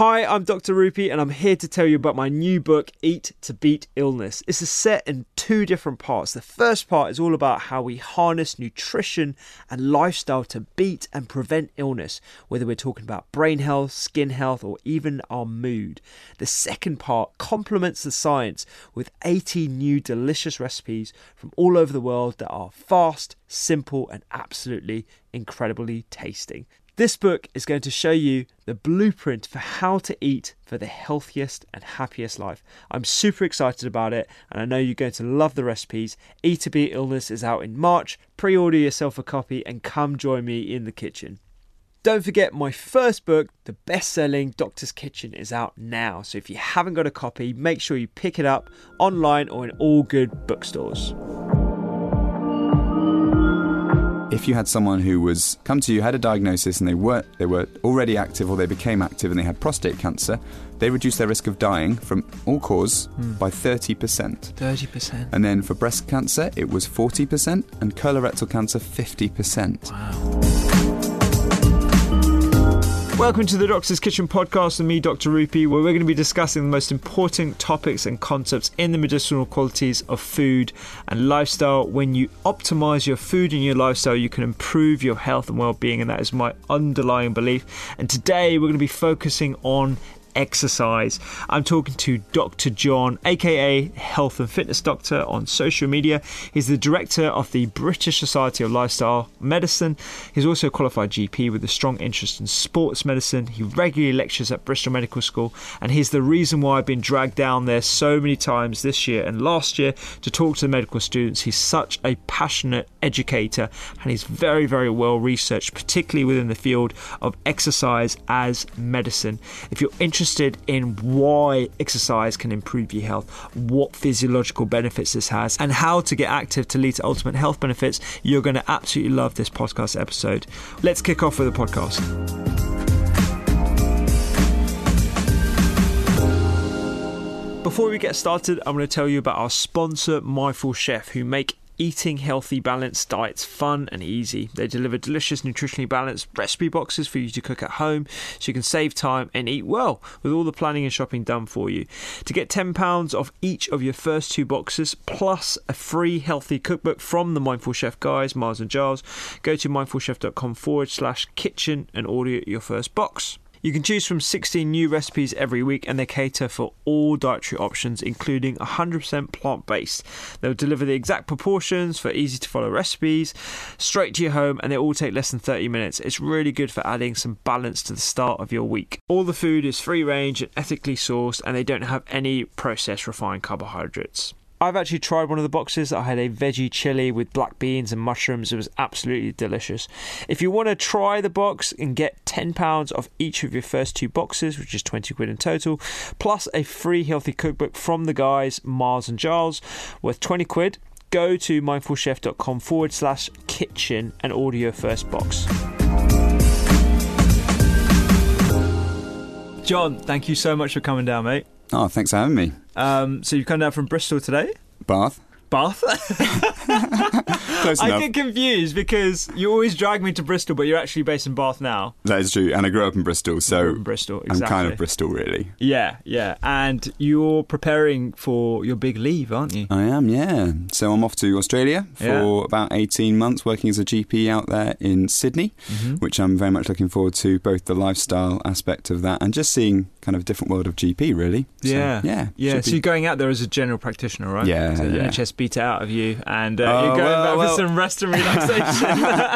Hi, I'm Dr. Rupy, and I'm here to tell you about my new book, Eat to Beat Illness. It's a set in two different parts. The first part is all about how we harness nutrition and lifestyle to beat and prevent illness, whether we're talking about brain health, skin health, or even our mood. The second part complements the science with 80 new delicious recipes from all over the world that are fast, simple, and absolutely incredibly tasting. This book is going to show you the blueprint for how to eat for the healthiest and happiest life. I'm super excited about it, and I know you're going to love the recipes. Eat to Beat Illness is out in March. Pre order yourself a copy and come join me in the kitchen. Don't forget, my first book, the best selling Doctor's Kitchen, is out now. So if you haven't got a copy, make sure you pick it up online or in all good bookstores if you had someone who was come to you had a diagnosis and they were they were already active or they became active and they had prostate cancer, they reduced their risk of dying from all cause mm. by 30%. 30%. And then for breast cancer it was 40% and colorectal cancer 50%. Wow. Welcome to the Doctor's Kitchen podcast with me, Dr. Rupy, where we're going to be discussing the most important topics and concepts in the medicinal qualities of food and lifestyle. When you optimize your food and your lifestyle, you can improve your health and well being, and that is my underlying belief. And today we're going to be focusing on exercise. I'm talking to Dr. John, aka Health and Fitness Doctor, on social media. He's the director of the British Society of Lifestyle Medicine. He's also a qualified GP with a strong interest in sports medicine. He regularly lectures at Bristol Medical School, and he's the reason why I've been dragged down there so many times this year and last year to talk to the medical students. He's such a passionate educator, and he's very, very well researched, particularly within the field of exercise as medicine. If you're interested interested in why exercise can improve your health, what physiological benefits this has, and how to get active to lead to ultimate health benefits, you're going to absolutely love this podcast episode. Let's kick off with the podcast. Before we get started, I'm going to tell you about our sponsor, Mindful Chef, who make eating healthy, balanced diets fun and easy. They deliver delicious, nutritionally balanced recipe boxes for you to cook at home so you can save time and eat well with all the planning and shopping done for you. To get £10 off each of your first two boxes, plus a free healthy cookbook from the Mindful Chef guys, Myles and Giles, go to mindfulchef.com forward slash kitchen and order your first box. You can choose from 16 new recipes every week and they cater for all dietary options, including 100% plant based. They'll deliver the exact proportions for easy to follow recipes straight to your home and they all take less than 30 minutes. It's really good for adding some balance to the start of your week. All the food is free range and ethically sourced and they don't have any processed refined carbohydrates. I've actually tried one of the boxes. I had a veggie chili with black beans and mushrooms. It was absolutely delicious. If you want to try the box and get £10 off each of your first two boxes, which is 20 quid in total, plus a free healthy cookbook from the guys, Myles and Giles, worth 20 quid, go to mindfulchef.com forward slash kitchen and order your first box. John, thank you so much for coming down, mate. Oh, thanks for having me. Um, so you've come down from Bristol today? Bath. Bath. Close I get confused because you always drag me to Bristol, but you're actually based in Bath now. That is true. And I grew up in Bristol, so in Bristol, I'm kind of Bristol, really. Yeah, yeah. And you're preparing for your big leave, aren't you? I am, yeah. So I'm off to Australia for Yeah. about 18 months working as a GP out there in Sydney, Mm-hmm. which I'm very much looking forward to, both the lifestyle aspect of that and just seeing kind of different world of GP, really. So, yeah, yeah. yeah. So you're going out there as a general practitioner, right? Yeah, So the yeah. NHS beat it out of you, and uh, Oh, you're going well, back well. for some rest and relaxation.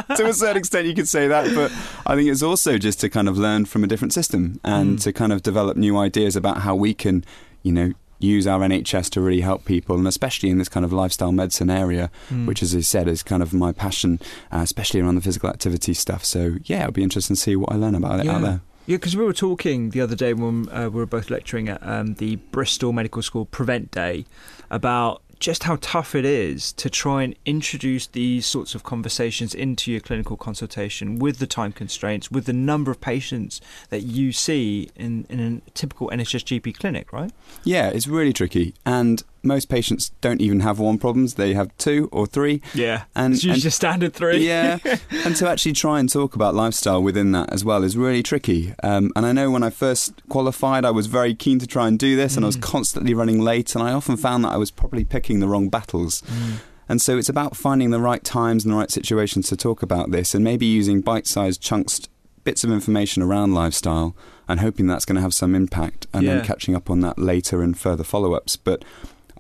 to a certain extent, you could say that, but I think it's also just to kind of learn from a different system and Mm. to kind of develop new ideas about how we can, you know, use our NHS to really help people, and especially in this kind of lifestyle medicine area, Mm. which, as I said, is kind of my passion, uh, especially around the physical activity stuff. So, yeah, it'll be interesting to see what I learn about it out there. Yeah, because we were talking the other day when uh, we were both lecturing at um, the Bristol Medical School Prevent Day about just how tough it is to try and introduce these sorts of conversations into your clinical consultation with the time constraints, with the number of patients that you see in, in a typical NHS GP clinic, right? Yeah, it's really tricky, and most patients don't even have one problems; they have two or three. Yeah, And- it's usually and- standard three. Yeah, and to actually try and talk about lifestyle within that as well is really tricky. Um, and I know when I first qualified, I was very keen to try and do this, and I was Mm. constantly running late, and I often found that I was probably picking the wrong battles. Mm. And so it's about finding the right times and the right situations to talk about this, and maybe using bite-sized chunks. Bits of information around lifestyle and hoping that's going to have some impact and Yeah. then catching up on that later in further follow ups. But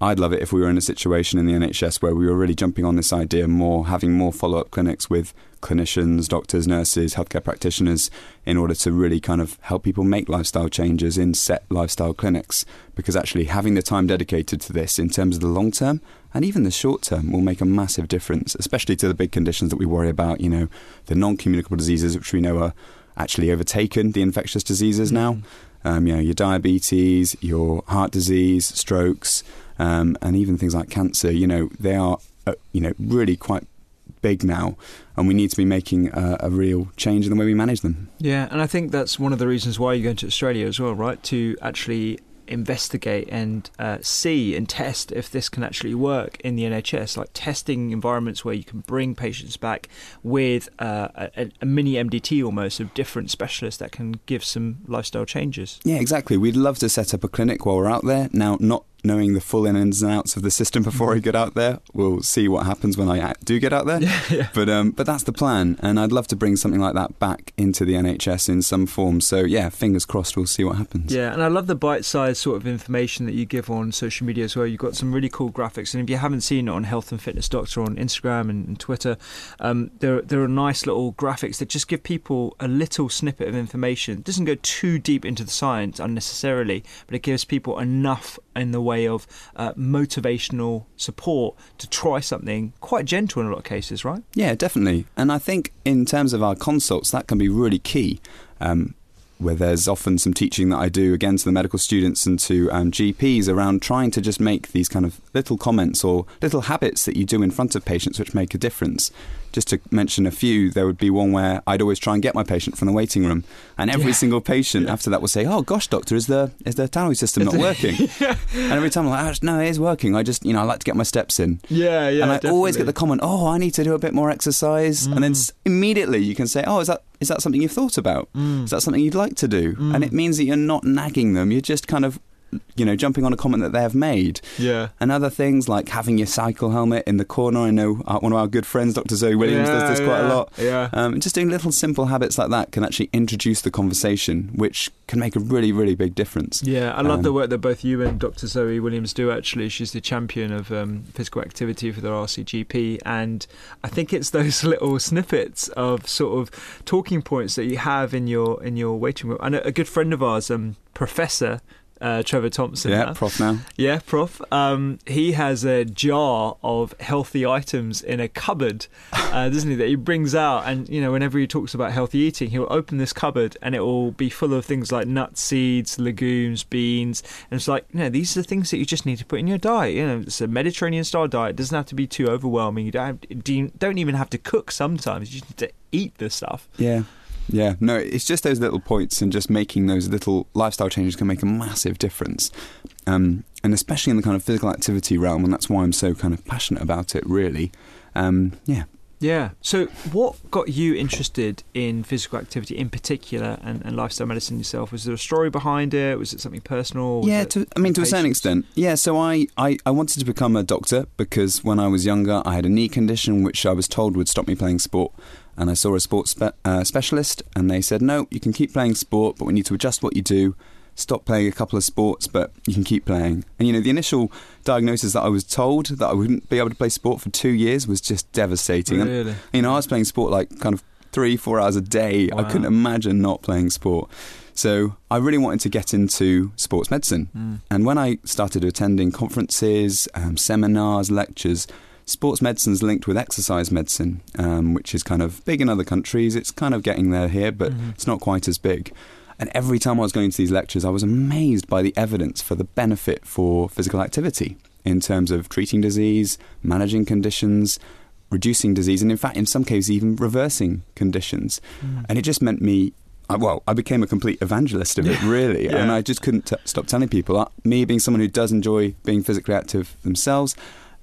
I'd love it if we were in a situation in the NHS where we were really jumping on this idea more, having more follow up clinics with clinicians, doctors, nurses, healthcare practitioners, in order to really kind of help people make lifestyle changes in set lifestyle clinics. Because actually, having the time dedicated to this in terms of the long term and even the short term will make a massive difference, especially to the big conditions that we worry about, you know, the non communicable diseases, which we know are actually overtaken the infectious diseases now. Um, you know, your diabetes, your heart disease, strokes, um, and even things like cancer. You know, they are, uh, you know, really quite big now, and we need to be making a, a real change in the way we manage them. Yeah, and I think that's one of the reasons why you're going to Australia as well, right? To actually investigate and uh, see and test if this can actually work in the NHS, like testing environments where you can bring patients back with uh, a, a mini MDT almost of different specialists that can give some lifestyle changes. Yeah, exactly. We'd love to set up a clinic while we're out there. Now, not knowing the full ins and outs of the system before I get out there, we'll see what happens when I do get out there. But um, but that's the plan, and I'd love to bring something like that back into the NHS in some form. So yeah, fingers crossed. We'll see what happens. Yeah, and I love the bite-sized sort of information that you give on social media as well. You've got some really cool graphics, and if you haven't seen it on Health and Fitness Doctor on Instagram and, and Twitter, um, there there are nice little graphics that just give people a little snippet of information. It doesn't go too deep into the science unnecessarily, but it gives people enough in the way of uh, motivational support to try something quite gentle in a lot of cases, right? Yeah, definitely. And I think in terms of our consults, that can be really key. Um, where there's often some teaching that I do again to the medical students and to um, GPs around trying to just make these kind of little comments or little habits that you do in front of patients which make a difference. Just to mention a few, there would be one where I'd always try and get my patient from the waiting room, and every Yeah. single patient after that will say, "Oh gosh, doctor, is the is the tannoy system not working?" and every time I'm like, "Ah, "No, it is working. I just you know I like to get my steps in." Yeah, yeah. and I always get the comment, "Oh, I need to do a bit more exercise," and then immediately you can say, "Oh, is that is that something you've thought about? Is that something you'd like to do?" And it means that you're not nagging them; you're just kind of, you know, jumping on a comment that they have made. yeah. And other things like having your cycle helmet in the corner. I know uh, one of our good friends, Dr. Zoe Williams, does this Yeah, quite a lot. yeah. Um, just doing little simple habits like that can actually introduce the conversation, which can make a really, really big difference. Yeah, I love Um, the work that both you and Dr. Zoe Williams do. Actually, she's the champion of um, physical activity for the RCGP, and I think it's those little snippets of sort of talking points that you have in your in your waiting room. And a, a good friend of ours, um, Professor. Uh, Trevor Thompson. Yeah, now. prof now. Yeah, Prof. Um, he has a jar of healthy items in a cupboard, uh, doesn't he? That he brings out, and you know, whenever he talks about healthy eating, he'll open this cupboard and it will be full of things like nuts, seeds, legumes, beans, and it's like, you know, these are the things that you just need to put in your diet. You know, it's a Mediterranean style diet. It doesn't have to be too overwhelming. You don't have, don't even have to cook. Sometimes you just need to eat the stuff. Yeah. Yeah, no, it's just those little points and just making those little lifestyle changes can make a massive difference. um, and especially in the kind of physical activity realm, and that's why I'm so kind of passionate about it. Really, um, yeah. Yeah. So, what got you interested in physical activity in particular and, and lifestyle medicine yourself? Was there a story behind it? Was it something personal? Was yeah, to, I mean, to a certain extent. Yeah, so I, I, I wanted to become a doctor because when I was younger, I had a knee condition which I was told would stop me playing sport. And I saw a sports spe- uh, specialist, and they said, no, you can keep playing sport, but we need to adjust what you do. Stop playing a couple of sports, but you can keep playing. And you know, the initial diagnosis that I was told that I wouldn't be able to play sport for two years was just devastating. And, Really? you know, I was playing sport like kind of three, four hours a day. I couldn't imagine not playing sport. So I really wanted to get into sports medicine. Mm. And when I started attending conferences, um, seminars, lectures, sports medicine's linked with exercise medicine, um, which is kind of big in other countries. It's kind of getting there here, but Mhm. it's not quite as big. And every time I was going to these lectures, I was amazed by the evidence for the benefit for physical activity in terms of treating disease, managing conditions, reducing disease, and in fact, in some cases, even reversing conditions. Mm. And it just meant me. I- Well, I became a complete evangelist of it, really, Yeah. and I just couldn't t- stop telling people. Uh, me being someone who does enjoy being physically active themselves,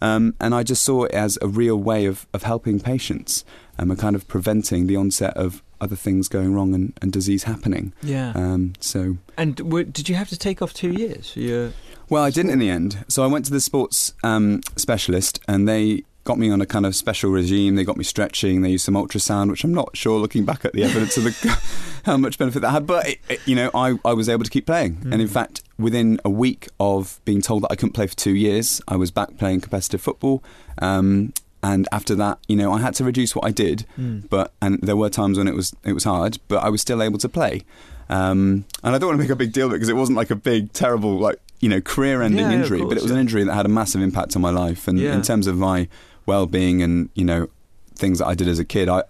um, and I just saw it as a real way of, of helping patients um, and kind of preventing the onset of other things going wrong and, and disease happening. Yeah. Um, so, and w- did you have to take off two years for your? well, I didn't in the end. So I went to the sports um, specialist, and they got me on a kind of special regime. They got me stretching. They used some ultrasound, which I'm not sure, looking back at the evidence of the how much benefit that had. But it, it- you know, I, I was able to keep playing, and in Mm. fact, within a week of being told that I couldn't play for two years, I was back playing competitive football. Um, and after that, you know, I had to reduce what I did, Mm. but and there were times when it was it was hard, but I was still able to play. Um, and I don't want to make a big deal of it because it wasn't like a big, terrible, like you know, career-ending Yeah, injury, but it was yeah. an injury that had a massive impact on my life. And Yeah. in terms of my well-being and you know things that I did as a kid, I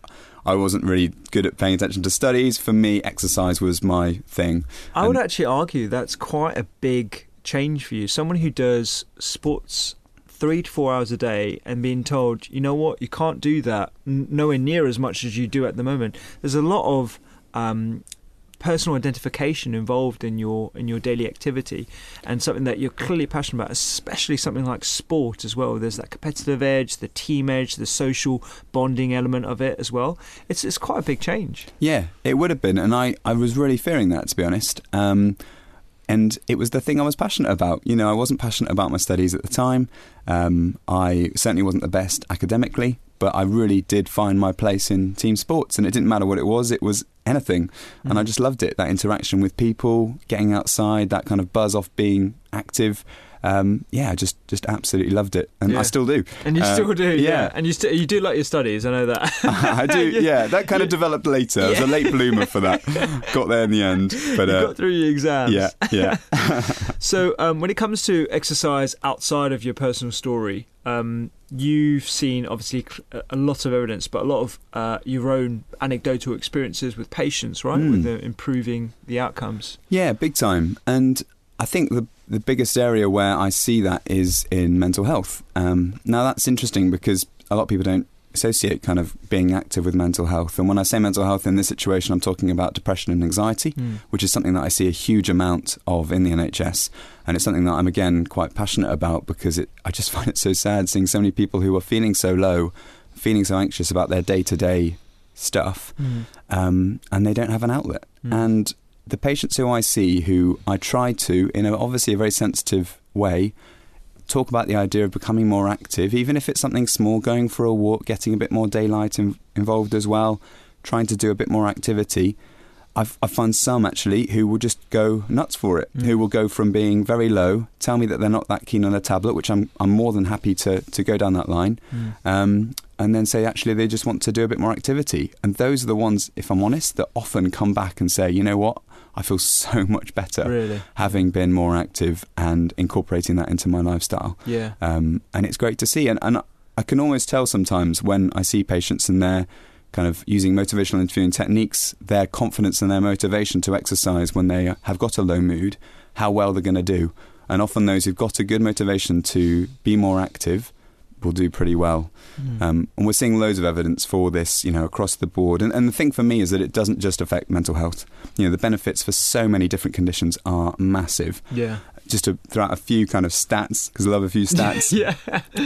I wasn't really good at paying attention to studies. For me, exercise was my thing. I would And- actually argue that's quite a big change for you. Someone who does sports three to four hours a day and being told, you know what, you can't do that nowhere near as much as you do at the moment. There's a lot of um, personal identification involved in your in your daily activity and something that you're clearly passionate about especially something like sport as well there's that competitive edge the team edge the social bonding element of it as well it's it's quite a big change Yeah, it would have been, and I, I was really fearing that to be honest. Um, and it was the thing I was passionate about. You know, I wasn't passionate about my studies at the time. Um, I certainly wasn't the best academically, but I really did find my place in team sports, and it didn't matter what it was. It was anything, and I just loved it. That interaction with people, getting outside, that kind of buzz off being active. Um, yeah, I just just absolutely loved it, and Yeah. I still do. And you Uh, still do, yeah. yeah. And you still you do like your studies. I know that. I do, yeah. That kind of developed later. I was a late bloomer for that. Got there in the end, but you uh, got through your exams. yeah, yeah. So um, when it comes to exercise outside of your personal story, um, you've seen obviously a- a lot of evidence, but a lot of uh, your own anecdotal experiences with patients, right? Mm. With the improving the outcomes. Yeah, big time. And I think the the biggest area where I see that is in mental health. Um, now that's interesting because a lot of people don't associate kind of being active with mental health. And when I say mental health in this situation, I'm talking about depression and anxiety, Mm. which is something that I see a huge amount of in the NHS. And it's something that I'm again quite passionate about because it, I just find it so sad seeing so many people who are feeling so low, feeling so anxious about their day to day stuff um, and they don't have an outlet. Mm. And the patients who I see, who I try to, in a, obviously a very sensitive way, talk about the idea of becoming more active, even if it's something small, going for a walk, getting a bit more daylight in, involved as well, trying to do a bit more activity. I've, I find some actually who will just go nuts for it, Mm. who will go from being very low, tell me that they're not that keen on a tablet, which I'm, I'm more than happy to, to go down that line, Mm. um, and then say actually they just want to do a bit more activity. And those are the ones, if I'm honest, that often come back and say, you know what, I feel so much better Really? having been more active and incorporating that into my lifestyle. Yeah. Um, and it's great to see. And, and I can always tell sometimes when I see patients and they're kind of using motivational interviewing techniques, their confidence and their motivation to exercise when they have got a low mood, how well they're going to do. And often those who've got a good motivation to be more active will do pretty well. Mm. Um, and we're seeing loads of evidence for this, you know, across the board. And, and the thing for me is that it doesn't just affect mental health. You know, the benefits for so many different conditions are massive. yeah. just to throw out a few kind of stats because I love a few stats. yeah.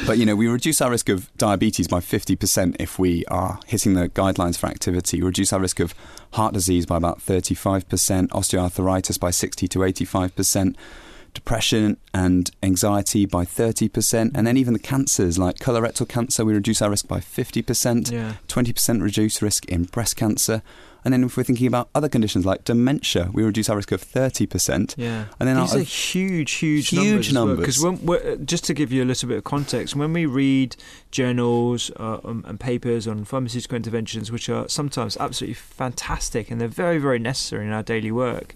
But you know, we reduce our risk of diabetes by 50% if we are hitting the guidelines for activity. We reduce our risk of heart disease by about 35%, osteoarthritis by 60 to 85%, depression and anxiety by 30%, and then even the cancers like colorectal cancer, we reduce our risk by 50%, Yeah. 20% reduce risk in breast cancer. And then if we're thinking about other conditions like dementia, we reduce our risk of 30%. Yeah, And then these are huge, huge, Huge numbers. Because when we're- just to give you a little bit of context, when we read journals uh, um, and papers on pharmaceutical interventions, which are sometimes absolutely fantastic and they're very, very necessary in our daily work,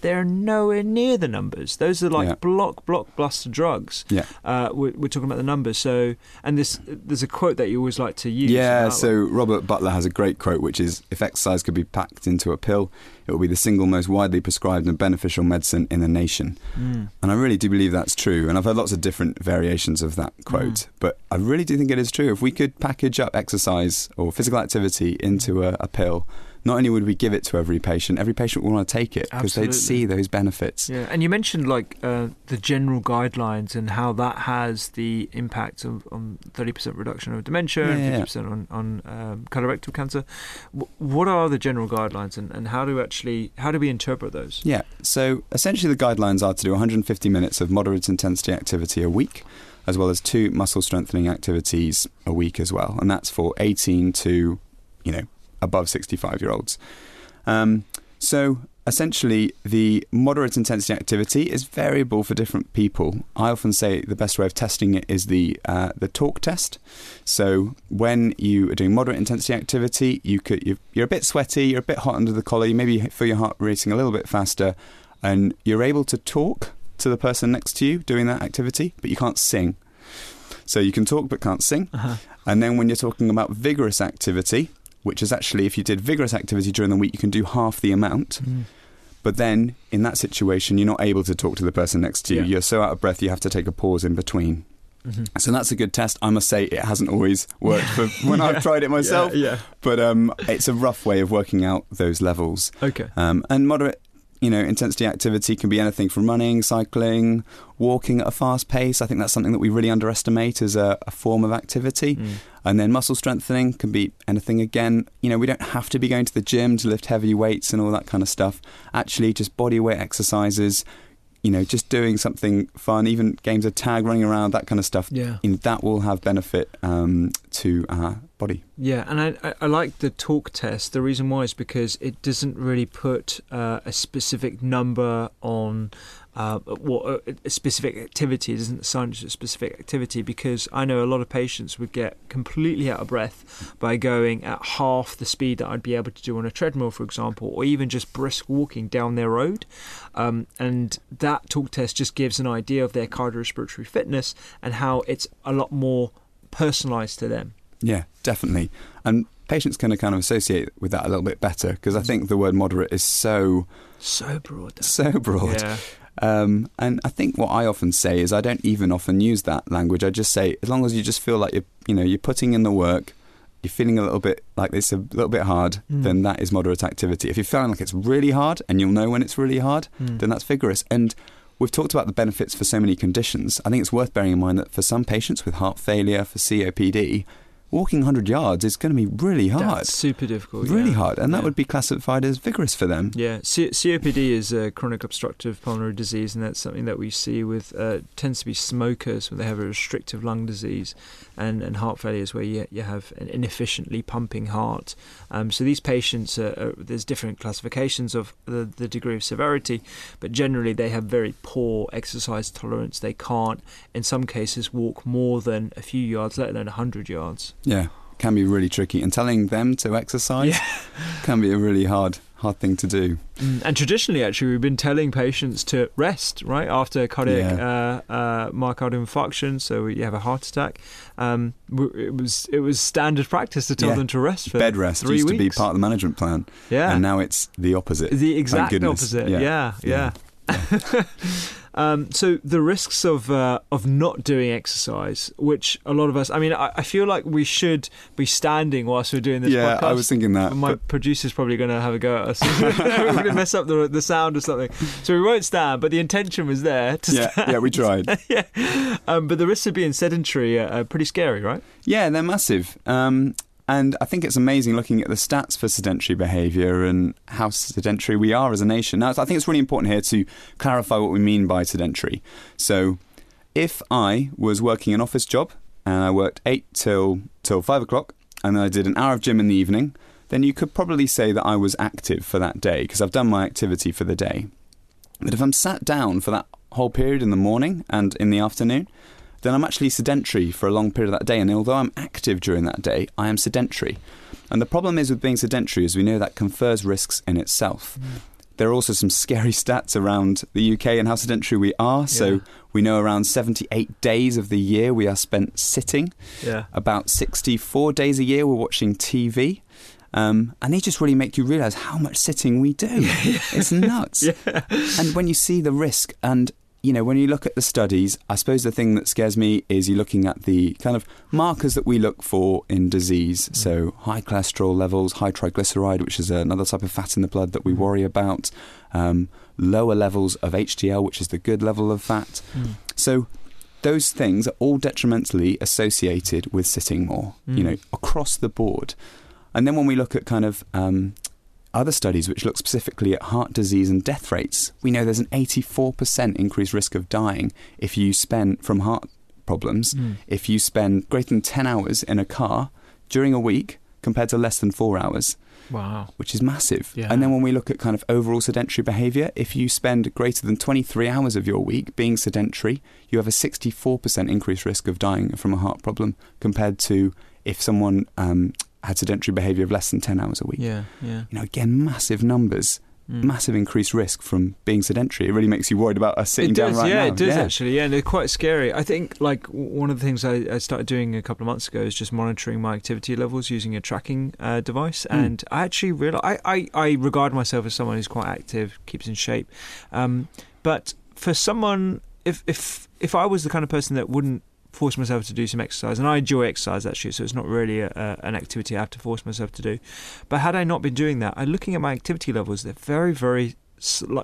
they're nowhere near the numbers. Those are like Yeah. block blockbuster drugs. Yeah. Uh, we're, we're talking about the numbers. So, and this there's a quote that you always like to use. Yeah, so Robert Butler has a great quote, which is If exercise could be packed into a pill, it would be the single most widely prescribed and beneficial medicine in the nation. Mm. And I really do believe that's true. And I've heard lots of different variations of that quote. But I really do think it is true. If we could package up exercise or physical activity into a, a pill, not only would we give it to every patient, every patient would want to take it because they'd see those benefits. Yeah, and you mentioned like uh, the general guidelines and how that has the impact of, on thirty percent reduction of dementia Yeah, yeah. fifty percent on on um, colorectal cancer. W- what are the general guidelines, and, and how do actually how do we interpret those? Yeah, so essentially the guidelines are to do 150 minutes of moderate intensity activity a week, as well as two muscle strengthening activities a week as well, and that's for 18 to, you know, above 65 year olds. Um, so essentially, the moderate intensity activity is variable for different people. I often say the best way of testing it is the uh, the talk test. So when you are doing moderate intensity activity, you could you're, you're a bit sweaty, you're a bit hot under the collar, you maybe feel your heart racing a little bit faster, and you're able to talk to the person next to you doing that activity, but you can't sing. So you can talk but can't sing. Uh-huh. And then when you're talking about vigorous activity, which is actually if you did vigorous activity during the week, you can do half the amount. But then in that situation, you're not able to talk to the person next to you. Yeah. You're so out of breath, you have to take a pause in between. Mm-hmm. So that's a good test. I must say it hasn't always worked for when I've tried it myself. yeah. But um, it's a rough way of working out those levels. Okay. Um, and moderate, you know, intensity activity can be anything from running, cycling, walking at a fast pace. I think that's something that we really underestimate as a, a form of activity. Mm. And then muscle strengthening can be anything again. You know, we don't have to be going to the gym to lift heavy weights and all that kind of stuff. Actually, just body weight exercises. You know, just doing something fun, even games of tag, running around, that kind of stuff. Yeah. You know, that will have benefit um, to our body. Yeah, and I, I, I like the talk test. The reason why is because it doesn't really put uh, a specific number on uh, what a, a specific activity. It doesn't assign it to a specific activity because I know a lot of patients would get completely out of breath by going at half the speed that I'd be able to do on a treadmill, for example, or even just brisk walking down their road. Um, and that talk test just gives an idea of their cardiorespiratory fitness and how it's a lot more personalised to them. Yeah, definitely. And patients can kind of associate with that a little bit better because I think the word moderate is so So broad. so broad. Yeah. Um, and I think what I often say is I don't even often use that language. I just say as long as you just feel like you're you know you're putting in the work, you're feeling a little bit like it's a little bit hard, Mm. then that is moderate activity. If you're feeling like it's really hard and you'll know when it's really hard, Mm. then that's vigorous. And we've talked about the benefits for so many conditions. I think it's worth bearing in mind that for some patients with heart failure, for COPD, walking 100 yards is going to be really hard. That's super difficult. really yeah. hard, and that Yeah. would be classified as vigorous for them. Yeah, C- COPD is a chronic obstructive pulmonary disease, and that's something that we see with uh, tends to be smokers when they have a restrictive lung disease, and, and heart failure is where you, you have an inefficiently pumping heart. Um, so these patients, are, are, there's different classifications of the, the degree of severity, but generally they have very poor exercise tolerance. They can't, in some cases, walk more than a few yards, let alone hundred yards. Yeah, can be really tricky, and telling them to exercise can be a really hard hard thing to do. Mm, And traditionally, actually, we've been telling patients to rest right after cardiac uh, uh, myocardial infarction. So you have a heart attack. Um, it was it was standard practice to tell Yeah. them to rest for Bed rest three used weeks. to be part of the management plan, yeah, and now it's the opposite. the exact opposite. Yeah. Yeah, yeah. Um, so the risks of uh, of not doing exercise, which a lot of us, I mean, I, I feel like we should be standing whilst we're doing this. Yeah, podcast. I was thinking that, My but- producer's probably going to have a go at us. We're going to mess up the the sound or something. So we won't stand, but the intention was there to Yeah, stand. yeah, we tried. yeah. Um, but the risks of being sedentary are, are pretty scary, right? Yeah, they're massive. Um, and I think it's amazing looking at the stats for sedentary behaviour and how sedentary we are as a nation. Now, I think it's really important here to clarify what we mean by sedentary. So, if I was working an office job and I worked 8 till, till 5 o'clock and I did an hour of gym in the evening, then you could probably say that I was active for that day because I've done my activity for the day. But if I'm sat down for that whole period in the morning and in the afternoon, then I'm actually sedentary for a long period of that day. And although I'm active during that day, I am sedentary. And the problem is with being sedentary is we know that confers risks in itself. There are also some scary stats around the UK and how sedentary we are. So we know around 78 days of the year we are spent sitting. Yeah. About 64 days a year we're watching TV. Um, and they just really make you realise how much sitting we do. It's nuts. yeah. And when you see the risk, and you know, when you look at the studies, I suppose the thing that scares me is you're looking at the kind of markers that we look for in disease. So high cholesterol levels, high triglyceride, which is another type of fat in the blood that we worry about. Um, lower levels of HDL, which is the good level of fat. So those things are all detrimentally associated with sitting more, you know, across the board. And then when we look at kind of um, other studies which look specifically at heart disease and death rates, we know there's an 84% increased risk of dying if you spend from heart problems if you spend greater than 10 hours in a car during a week compared to less than 4 hours Wow. which is massive. Yeah. And then when we look at kind of overall sedentary behaviour, if you spend greater than 23 hours of your week being sedentary, you have a 64% increased risk of dying from a heart problem compared to if someone um, had sedentary behaviour of less than 10 hours a week. Yeah. Yeah. You know, again, massive numbers, Mm. massive increased risk from being sedentary. It really makes you worried about us sitting it down right yeah, now. it does actually. Yeah, and they're quite scary. I think like one of the things I, I started doing a couple of months ago is just monitoring my activity levels using a tracking uh, device, Mm. and I actually realize I, I I regard myself as someone who's quite active, keeps in shape, um, but for someone if if if I was the kind of person that wouldn't force myself to do some exercise and I enjoy exercise actually so it's not really a, a, an activity I have to force myself to do. But had I not been doing that I'm looking at my activity levels they're very very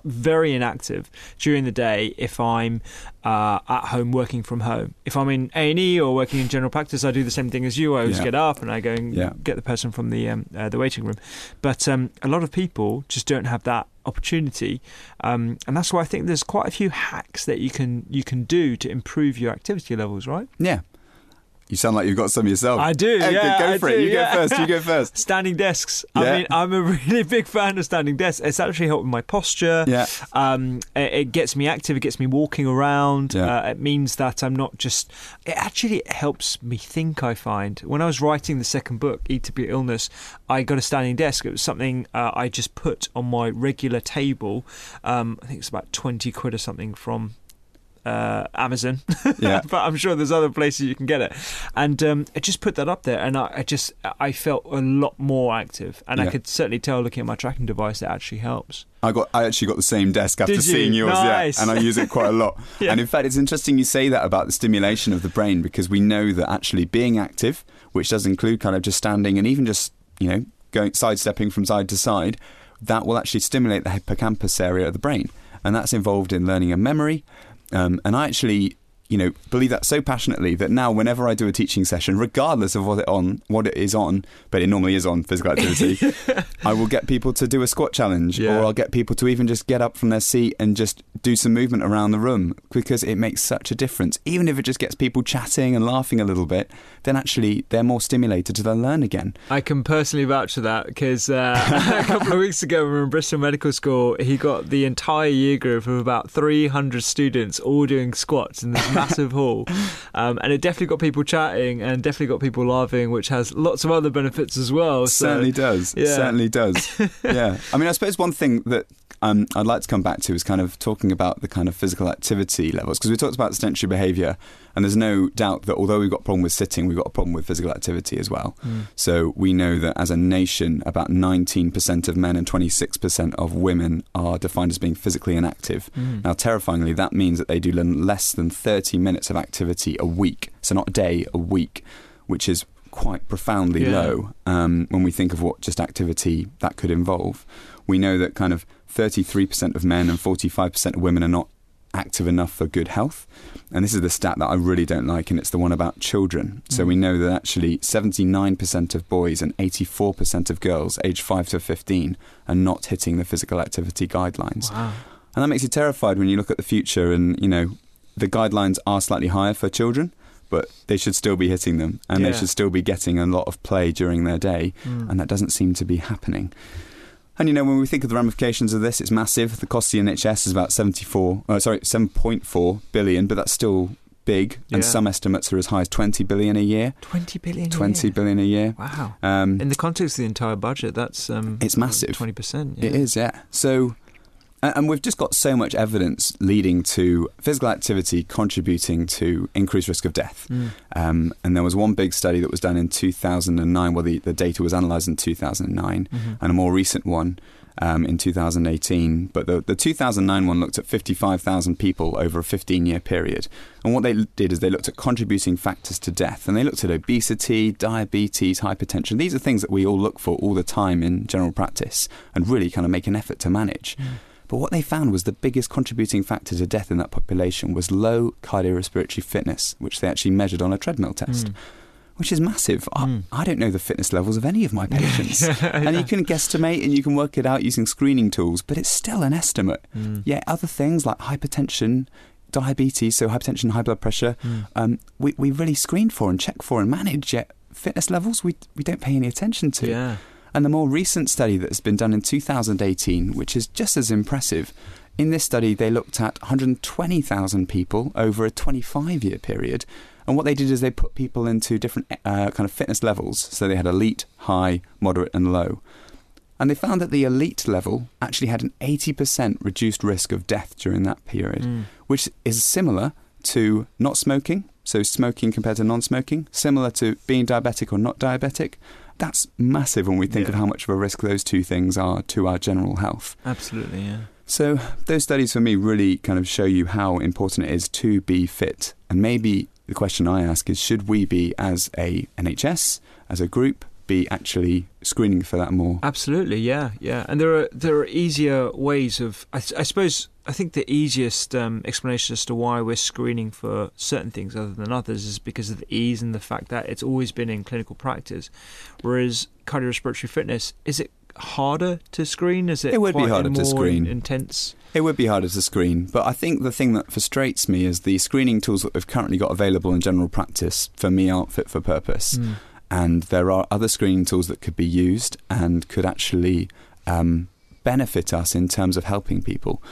very inactive during the day if I'm uh, at home working from home. If I'm in A and E or working in general practice, I do the same thing as you. I always Yeah. get up and I go and Yeah. get the person from the um, uh, the waiting room. But um, a lot of people just don't have that opportunity, um, and that's why I think there's quite a few hacks that you can you can do to improve your activity levels. Right? Yeah. You sound like you've got some yourself. I do, Okay, yeah, go I for do, it. You yeah. go first. You go first. Standing desks. Yeah. I mean, I'm a really big fan of standing desks. It's actually helped with my posture. Yeah. Um, it, it gets me active. It gets me walking around. Yeah. Uh, it means that I'm not just. It actually helps me think. I find when I was writing the second book, Eat to Beat Illness, I got a standing desk. It was something uh, I just put on my regular table. Um, I think it's about twenty quid or something from uh, Amazon, Yeah. but I'm sure there's other places you can get it. And um, I just put that up there, and I, I just I felt a lot more active, and I could certainly tell looking at my tracking device that actually helps. I got. I actually got the same desk after you? seeing yours, Nice. yeah, and I use it quite a lot. Yeah. And in fact, it's interesting you say that about the stimulation of the brain because we know that actually being active, which does include kind of just standing and even just you know going sidestepping from side to side, that will actually stimulate the hippocampus area of the brain, and that's involved in learning and memory. Um, and I actually. You know, believe that so passionately that now, whenever I do a teaching session, regardless of what it on, what it is on, but it normally is on physical activity, I will get people to do a squat challenge, Yeah. or I'll get people to even just get up from their seat and just do some movement around the room because it makes such a difference. Even if it just gets people chatting and laughing a little bit, then actually they're more stimulated to then learn again. I can personally vouch for that because uh, a couple of weeks ago, when we were in Bristol Medical School, he got the entire year group of about 300 students all doing squats in this massive hall. Um, and it definitely got people chatting and definitely got people laughing, which has lots of other benefits as well. So, certainly does. yeah. Certainly does. yeah. I mean, I suppose one thing that um, I'd like to come back to is kind of talking about the kind of physical activity levels because we talked about sedentary behaviour, and there's no doubt that although we've got a problem with sitting, we've got a problem with physical activity as well. Mm. So we know that as a nation, about 19% of men and 26% of women are defined as being physically inactive. Mm. Now, terrifyingly, that means that they do less than 30 minutes of activity a week. So not a day, a week, which is quite profoundly Yeah. low um, when we think of what just activity that could involve. We know that kind of 33% of men and 45% of women are not active enough for good health. And this is the stat that I really don't like, and it's the one about children. So Mm. we know that actually 79% of boys and 84% of girls aged 5 to 15 are not hitting the physical activity guidelines. Wow. And that makes you terrified when you look at the future and, you know, the guidelines are slightly higher for children, but they should still be hitting them and Yeah. they should still be getting a lot of play during their day. Mm. And that doesn't seem to be happening. And, you know, when we think of the ramifications of this, it's massive. The cost to the NHS is about 74, uh, sorry, 7.4 billion, but that's still big. And some estimates are as high as 20 billion a year. 20 billion. a Twenty year. billion a year. Wow. Um, In the context of the entire budget, that's um, It's massive. Twenty percent. Yeah. It is, yeah. So, a- and we've just got so much evidence leading to physical activity contributing to increased risk of death. Mm. Um, and there was one big study that was done in 2009, well, the, the data was analysed in 2009, Mhm. and a more recent one um, in 2018. But the, the 2009 one looked at 55,000 people over a 15 year period. And what they did is they looked at contributing factors to death. And they looked at obesity, diabetes, hypertension. These are things that we all look for all the time in general practice and really kind of make an effort to manage. But what they found was the biggest contributing factor to death in that population was low cardiorespiratory fitness, which they actually measured on a treadmill test, Mm. which is massive. Mm. I, I don't know the fitness levels of any of my patients. Yeah, And yeah. you can guesstimate and you can work it out using screening tools, but it's still an estimate. Mm. Yet other things like hypertension, diabetes, so hypertension, high blood pressure, Mm. um, we, we really screen for and check for and manage, yet fitness levels we, we don't pay any attention to. Yeah. And the more recent study that's been done in 2018, which is just as impressive, in this study they looked at 120,000 people over a 25 year period. And what they did is they put people into different uh, kind of fitness levels. So they had elite, high, moderate, and low. And they found that the elite level actually had an 80% reduced risk of death during that period, Mm. which is similar to not smoking. So smoking compared to non smoking, similar to being diabetic or not diabetic. That's massive when we think of how much of a risk those two things are to our general health. Absolutely. Yeah. So, those studies for me really kind of show you how important it is to be fit. And maybe the question I ask is should we be, as a NHS, as a group, be actually screening for that more? Absolutely, yeah, yeah. And there are there are easier ways of. I, I suppose I think the easiest um, explanation as to why we're screening for certain things other than others is because of the ease and the fact that it's always been in clinical practice. Whereas cardiorespiratory fitness, is it harder to screen? Is it? It would be harder to screen. Intense. It would be harder to screen, but I think the thing that frustrates me is the screening tools that we've currently got available in general practice for me aren't fit for purpose. Mm. And there are other screening tools that could be used and could actually um, benefit us in terms of helping people.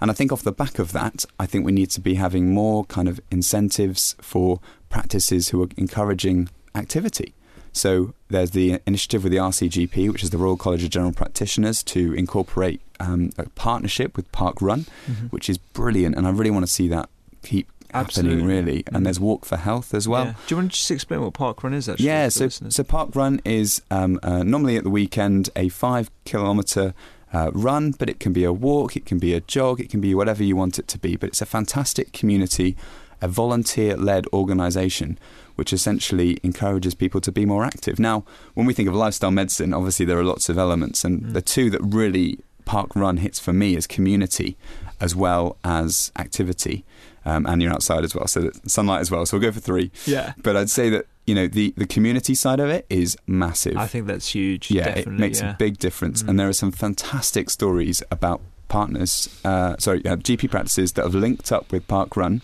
And I think off the back of that, I think we need to be having more kind of incentives for practices who are encouraging activity. So there's the initiative with the RCGP, which is the Royal College of General Practitioners, to incorporate um, a partnership with Park Run, Mhm. which is brilliant. And I really want to see that keep happening, Absolutely. really. Mhm. And there's Walk for Health as well. Yeah. Do you want to just explain what park run is? Actually, Yeah, so listeners? so Park Run is um, uh, normally at the weekend a five kilometre uh, run, but it can be a walk, it can be a jog, it can be whatever you want it to be. But it's a fantastic community, a volunteer led organisation which essentially encourages people to be more active. Now, when we think of lifestyle medicine, obviously there are lots of elements, and Mm. the two that really Park Run hits for me is community as well as activity. Um, and you're outside as well, so that sunlight as well. So we'll go for three. yeah, But I'd say that you know the the community side of it is massive. I think that's huge. yeah, it makes yeah. a big difference, Mm. and there are some fantastic stories about partners, uh, sorry, uh, GP practices that have linked up with Park Run.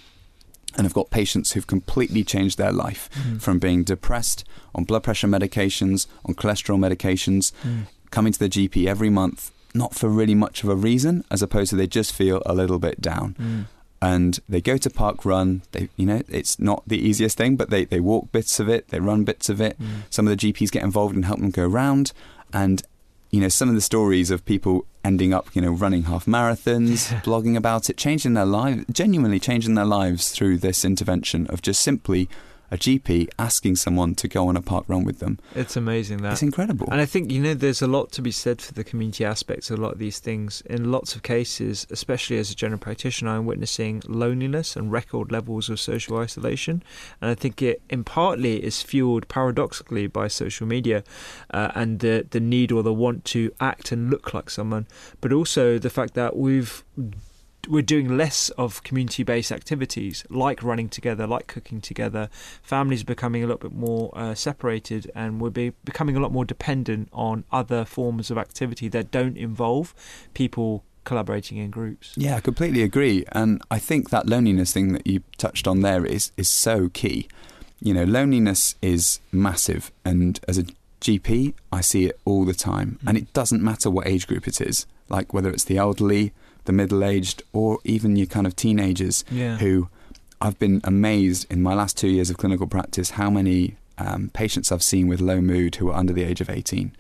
And have got patients who've completely changed their life Mm. from being depressed on blood pressure medications, on cholesterol medications, Mm. coming to the GP every month, not for really much of a reason, as opposed to they just feel a little bit down Mm. And they go to park run. They you know it's not the easiest thing but they, they walk bits of it they run bits of it. Mm. some of the gps get involved and help them go round and you know some of the stories of people ending up, you know, running half marathons, blogging about it, changing their lives, genuinely changing their lives through this intervention of just simply a GP asking someone to go on a park run with them. It's amazing that. It's incredible. And I think, you know, there's a lot to be said for the community aspects of a lot of these things. In lots of cases, especially as a general practitioner, I'm witnessing loneliness and record levels of social isolation. And I think it, in partly, is fueled paradoxically by social media uh, and the, the need or the want to act and look like someone, but also the fact that we've we're doing less of community-based activities like running together, like cooking together. Families are becoming a little bit more uh, separated, and we're be- becoming a lot more dependent on other forms of activity that don't involve people collaborating in groups. Yeah, I completely agree, and I think that loneliness thing that you touched on there is is so key. You know, loneliness is massive, and as a GP, I see it all the time, mm. and it doesn't matter what age group it is, like whether it's the elderly the middle aged, or even your kind of teenagers yeah. who I've been amazed in my last two years of clinical practice how many um, patients I've seen with low mood who are under the age of 18.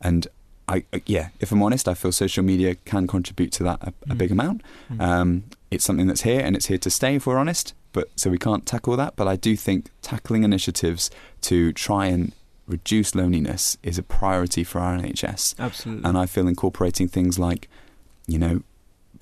And I, yeah, if I'm honest, I feel social media can contribute to that a, a mm. big amount. Mm. Um, it's something that's here and it's here to stay, if we're honest. But so we can't tackle that. But I do think tackling initiatives to try and reduce loneliness is a priority for our NHS. Absolutely. And I feel incorporating things like, you know,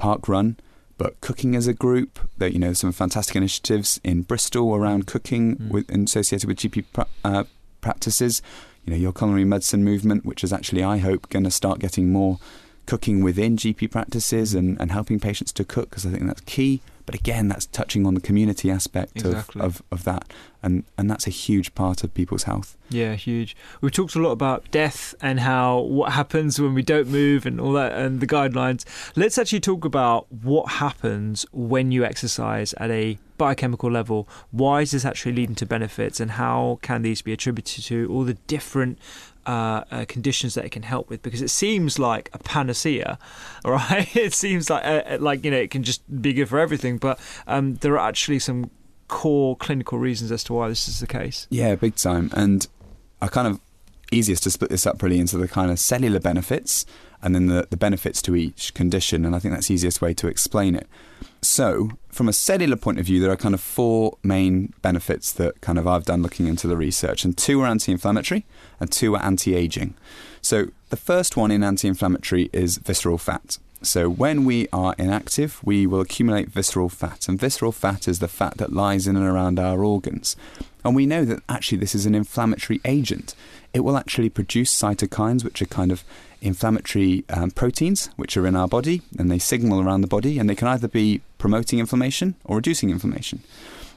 park run, but cooking as a group. There, you know, some fantastic initiatives in Bristol around cooking mm. with, associated with GP pra- uh, practices. You know, your culinary medicine movement, which is actually, I hope, going to start getting more cooking within GP practices and, and helping patients to cook because I think that's key. But again, that's touching on the community aspect exactly. of, of, of that. And, and that's a huge part of people's health. Yeah, huge. We've talked a lot about death and how what happens when we don't move and all that and the guidelines. Let's actually talk about what happens when you exercise at a biochemical level. Why is this actually leading to benefits and how can these be attributed to all the different uh, uh, conditions that it can help with because it seems like a panacea, right? it seems like uh, like you know it can just be good for everything, but um, there are actually some core clinical reasons as to why this is the case. Yeah, big time. And I kind of easiest to split this up really into the kind of cellular benefits and then the, the benefits to each condition. And I think that's the easiest way to explain it. So, from a cellular point of view, there are kind of four main benefits that kind of I've done looking into the research, and two are anti-inflammatory and two are anti-aging. So, the first one in anti-inflammatory is visceral fat. So, when we are inactive, we will accumulate visceral fat, and visceral fat is the fat that lies in and around our organs. And we know that actually this is an inflammatory agent. It will actually produce cytokines, which are kind of inflammatory um, proteins which are in our body and they signal around the body and they can either be promoting inflammation or reducing inflammation.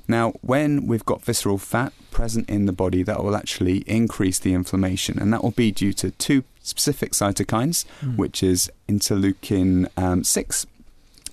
Now, when we've got visceral fat present in the body, that will actually increase the inflammation, and that will be due to two specific cytokines, mm. which is interleukin um, 6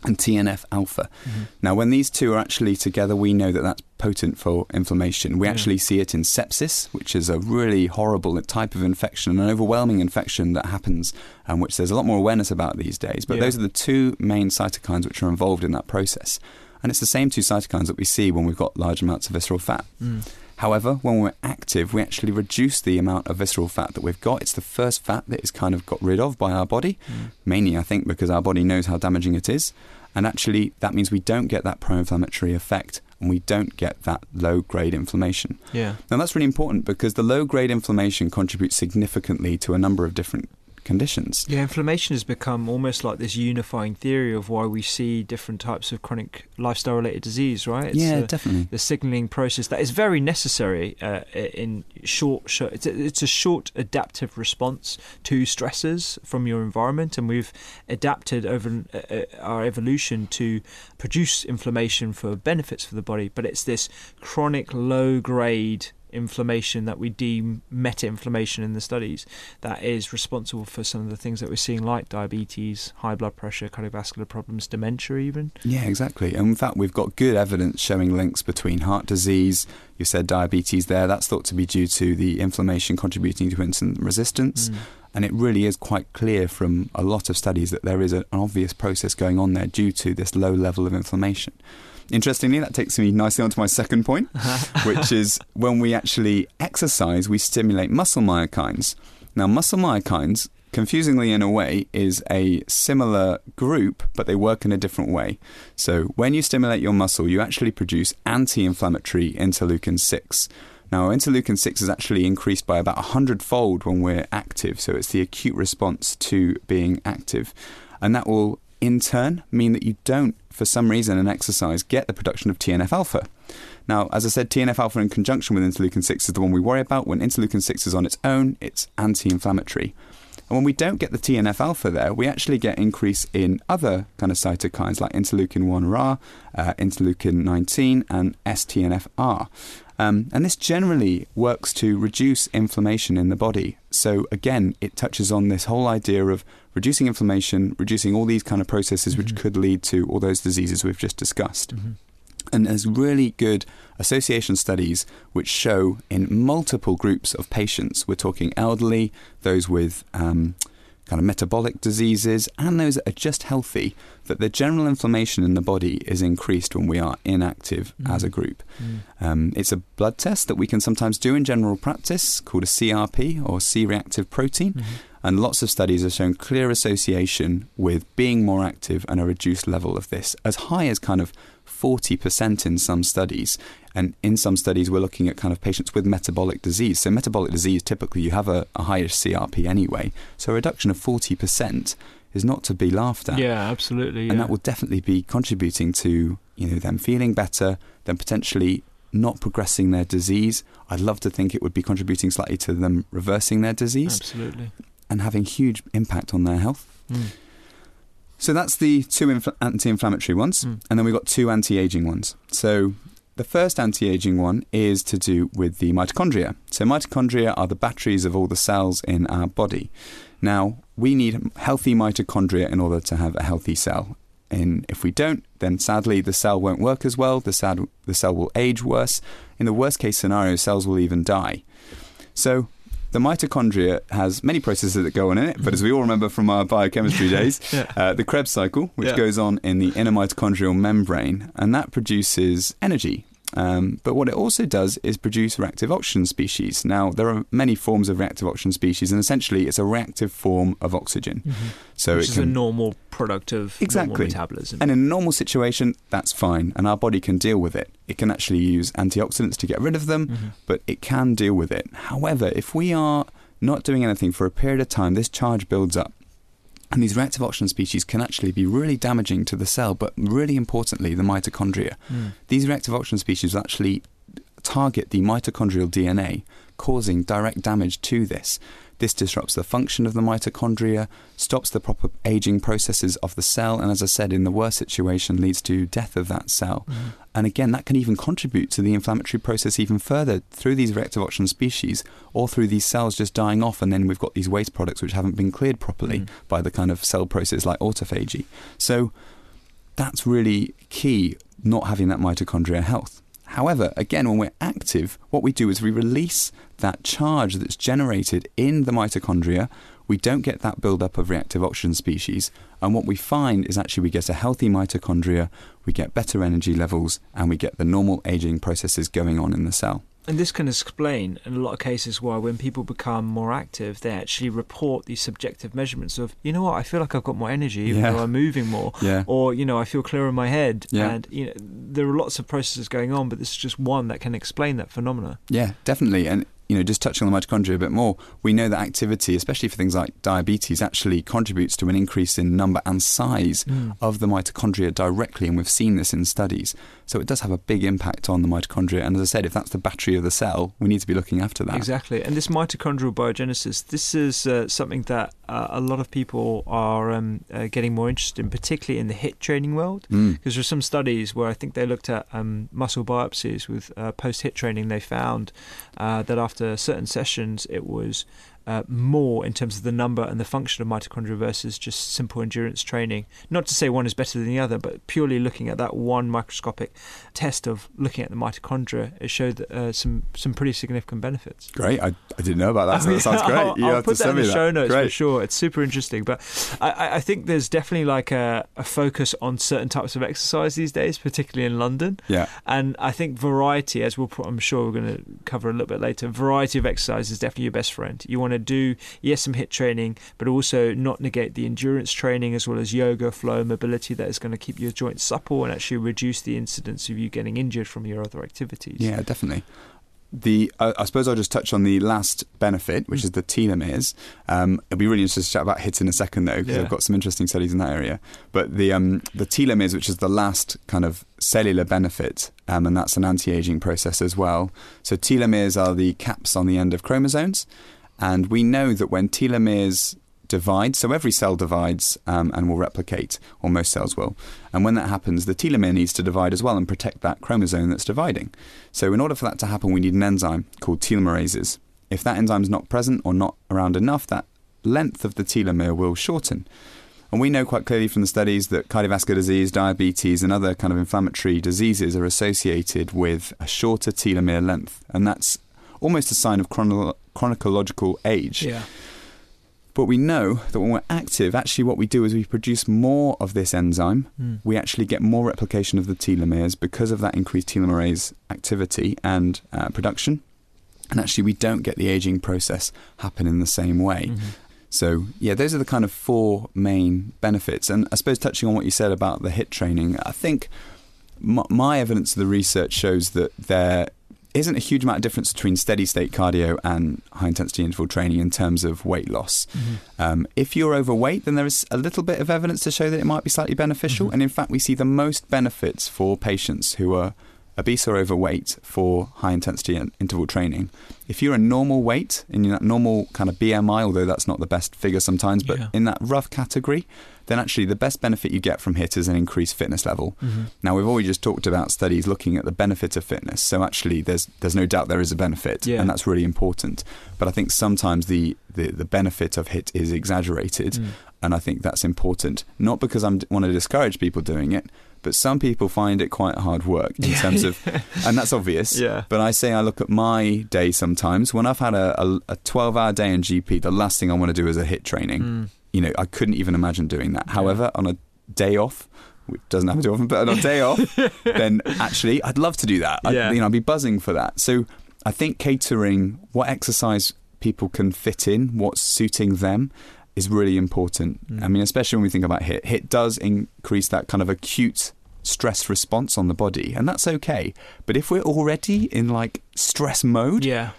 and TNF alpha. Mm-hmm. Now, when these two are actually together, we know that that's potent for inflammation. We yeah. actually see it in sepsis, which is a really horrible type of infection, an overwhelming infection that happens, and which there's a lot more awareness about these days. But yeah. those are the two main cytokines which are involved in that process. And it's the same two cytokines that we see when we've got large amounts of visceral fat. Mm. However, when we're active, we actually reduce the amount of visceral fat that we've got. It's the first fat that is kind of got rid of by our body, mm. mainly, I think, because our body knows how damaging it is. And actually, that means we don't get that pro inflammatory effect and we don't get that low grade inflammation. Yeah. Now, that's really important because the low grade inflammation contributes significantly to a number of different conditions. Yeah, inflammation has become almost like this unifying theory of why we see different types of chronic lifestyle related disease, right? It's yeah, definitely. The signaling process that is very necessary uh, in short, short it's, a, it's a short adaptive response to stresses from your environment, and we've adapted over uh, uh, our evolution to produce inflammation for benefits for the body, but it's this chronic low grade inflammation that we deem meta inflammation in the studies that is responsible for some of the things that we're seeing, like diabetes, high blood pressure, cardiovascular problems, dementia, even. Yeah, exactly. And in fact, we've got good evidence showing links between heart disease. You said diabetes there, that's thought to be due to the inflammation contributing to insulin resistance. Mm. And it really is quite clear from a lot of studies that there is an obvious process going on there due to this low level of inflammation. Interestingly, that takes me nicely onto my second point, which is when we actually exercise, we stimulate muscle myokines. Now, muscle myokines confusingly in a way, is a similar group, but they work in a different way. So when you stimulate your muscle, you actually produce anti inflammatory interleukin 6. Now, interleukin 6 is actually increased by about 100 fold when we're active, so it's the acute response to being active. And that will, in turn, mean that you don't, for some reason, in exercise, get the production of TNF alpha. Now, as I said, TNF alpha in conjunction with interleukin 6 is the one we worry about. When interleukin 6 is on its own, it's anti inflammatory. And when we don't get the TNF alpha there, we actually get increase in other kind of cytokines like interleukin 1 Ra, uh, interleukin 19, and STNFR. Um, and this generally works to reduce inflammation in the body. So, again, it touches on this whole idea of reducing inflammation, reducing all these kind of processes which Mhm. could lead to all those diseases we've just discussed. Mhm. And there's really good association studies which show in multiple groups of patients, we're talking elderly, those with um, kind of metabolic diseases, and those that are just healthy, that the general inflammation in the body is increased when we are inactive as a group. Mm. Um, it's a blood test that we can sometimes do in general practice called a CRP or C reactive protein. Mhm. And lots of studies have shown clear association with being more active and a reduced level of this, as high as kind of 40% in some studies. And in some studies, we're looking at kind of patients with metabolic disease. So, metabolic disease, typically you have a, a higher CRP anyway. So, a reduction of 40% is not to be laughed at. Yeah, absolutely. And that will definitely be contributing to, you know, them feeling better, them potentially not progressing their disease. I'd love to think it would be contributing slightly to them reversing their disease Absolutely. And having huge impact on their health. Mm. So that's the two infl- anti-inflammatory ones, Mm. and then we've got two anti-aging ones. So the first anti-aging one is to do with the mitochondria. So mitochondria are the batteries of all the cells in our body. Now we need healthy mitochondria in order to have a healthy cell. And if we don't, then sadly the cell won't work as well. The cell, the cell will age worse. In the worst case scenario, cells will even die. So the mitochondria has many processes that go on in it, but as we all remember from our biochemistry days, Yeah. uh, the Krebs cycle, which Yeah. goes on in the inner mitochondrial membrane, and that produces energy. Um, but what it also does is produce reactive oxygen species. Now, there are many forms of reactive oxygen species, and essentially, it's a reactive form of oxygen. So Which it is a normal product of Exactly. metabolism. and in a normal situation, that's fine, and our body can deal with it. It can actually use antioxidants to get rid of them, Mhm. but it can deal with it. However, if we are not doing anything for a period of time, this charge builds up. And these reactive oxygen species can actually be really damaging to the cell, but really importantly, the mitochondria. Mm. These reactive oxygen species actually target the mitochondrial DNA, causing direct damage to this. This disrupts the function of the mitochondria, stops the proper aging processes of the cell, and as I said, in the worst situation, leads to death of that cell. Mhm. And again, that can even contribute to the inflammatory process even further through these reactive oxygen species or through these cells just dying off. And then we've got these waste products which haven't been cleared properly Mm. by the kind of cell process like autophagy. So that's really key, not having that mitochondria health. However, again, when we're active, what we do is we release that charge that's generated in the mitochondria. We don't get that buildup of reactive oxygen species. And what we find is actually we get a healthy mitochondria, we get better energy levels, and we get the normal aging processes going on in the cell. And this can explain in a lot of cases why when people become more active, they actually report these subjective measurements of, you know what, I feel like I've got more energy even Yeah. though I'm moving more. Yeah. Or, you know, I feel clearer in my head. Yeah. And, you know, there are lots of processes going on, but this is just one that can explain that phenomena. Yeah, definitely. And you know, just touching on the mitochondria a bit more, we know that activity, especially for things like diabetes, actually contributes to an increase in number and size Mm. of the mitochondria directly, and we've seen this in studies. So it does have a big impact on the mitochondria. And as I said, if that's the battery of the cell, we need to be looking after that. Exactly. And this mitochondrial biogenesis, this is uh, something that uh, a lot of people are um, uh, getting more interested in, particularly in the HIT training world. Mm. Because there are some studies where I think they looked at um, muscle biopsies with uh, post hit training. They found uh, that after certain sessions, it was uh, more in terms of the number and the function of mitochondria versus just simple endurance training. Not to say one is better than the other, but purely looking at that one microscopic test of looking at the mitochondria, it showed uh, some some pretty significant benefits. Great. I, I didn't know about that. So that sounds great. I'll, you I'll have put to that in the me show that. notes for sure. It's super interesting, but I- I, think there's definitely like a, a focus on certain types of exercise these days, particularly in London. Yeah. And I think variety, as we'll, I'm sure we're going to cover a little bit later, variety of exercise is definitely your best friend. You want to do, yes, some HIT training, but also not negate the endurance training as well as yoga, flow, mobility that is going to keep your joints supple and actually reduce the incidence of you getting injured from your other activities. Yeah, definitely. The uh, I suppose I'll just touch on the last benefit, which is the telomeres. Um, it'll be really interesting to chat about HIT in a second, though, because Yeah. I've got some interesting studies in that area. But the um, the telomeres, which is the last kind of cellular benefit, um, and that's an anti-aging process as well. So telomeres are the caps on the end of chromosomes, and we know that when telomeres divide, so every cell divides um, and will replicate, or most cells will. And when that happens, the telomere needs to divide as well and protect that chromosome that's dividing. So, in order for that to happen, we need an enzyme called telomerases. If that enzyme is not present or not around enough, that length of the telomere will shorten. And we know quite clearly from the studies that cardiovascular disease, diabetes, and other kind of inflammatory diseases are associated with a shorter telomere length. And that's almost a sign of chrono- chronological age. Yeah. But we know that when we're active, actually what we do is we produce more of this enzyme. Mm. We actually get more replication of the telomeres because of that increased telomerase activity and uh, production. And actually, we don't get the aging process happen in the same way. Mm-hmm. So, yeah, those are the kind of four main benefits. And I suppose touching on what you said about the HIT training, I think my, my evidence of the research shows that there isn't a huge amount of difference between steady state cardio and high intensity interval training in terms of weight loss. Um, if you're overweight, then there is a little bit of evidence to show that it might be slightly beneficial. And in fact, we see the most benefits for patients who are obese or overweight for high intensity in- interval training. If you're a normal weight in that normal kind of BMI, although that's not the best figure sometimes, but Yeah. in that rough category, then actually the best benefit you get from HIT is an increased fitness level. Mm-hmm. Now we've already just talked about studies looking at the benefit of fitness, so actually there's there's no doubt there is a benefit, Yeah. and that's really important. But I think sometimes the the, the benefit of HIT is exaggerated, Mm. and I think that's important. Not because I want to discourage people doing it, but some people find it quite hard work in terms of, and that's obvious. Yeah. But I say I look at my day sometimes when I've had a, a, a 12 hour day in GP, the last thing I want to do is a HIT training. Mm. You know, I couldn't even imagine doing that. However, on a day off, which doesn't happen too often, but on a day off, then actually I'd love to do that. Yeah. You know, I'd be buzzing for that. So I think catering what exercise people can fit in, what's suiting them, is really important. Mm. I mean, especially when we think about HIT, HIT does increase that kind of acute stress response on the body, and that's okay. But if we're already in like stress mode, Yeah.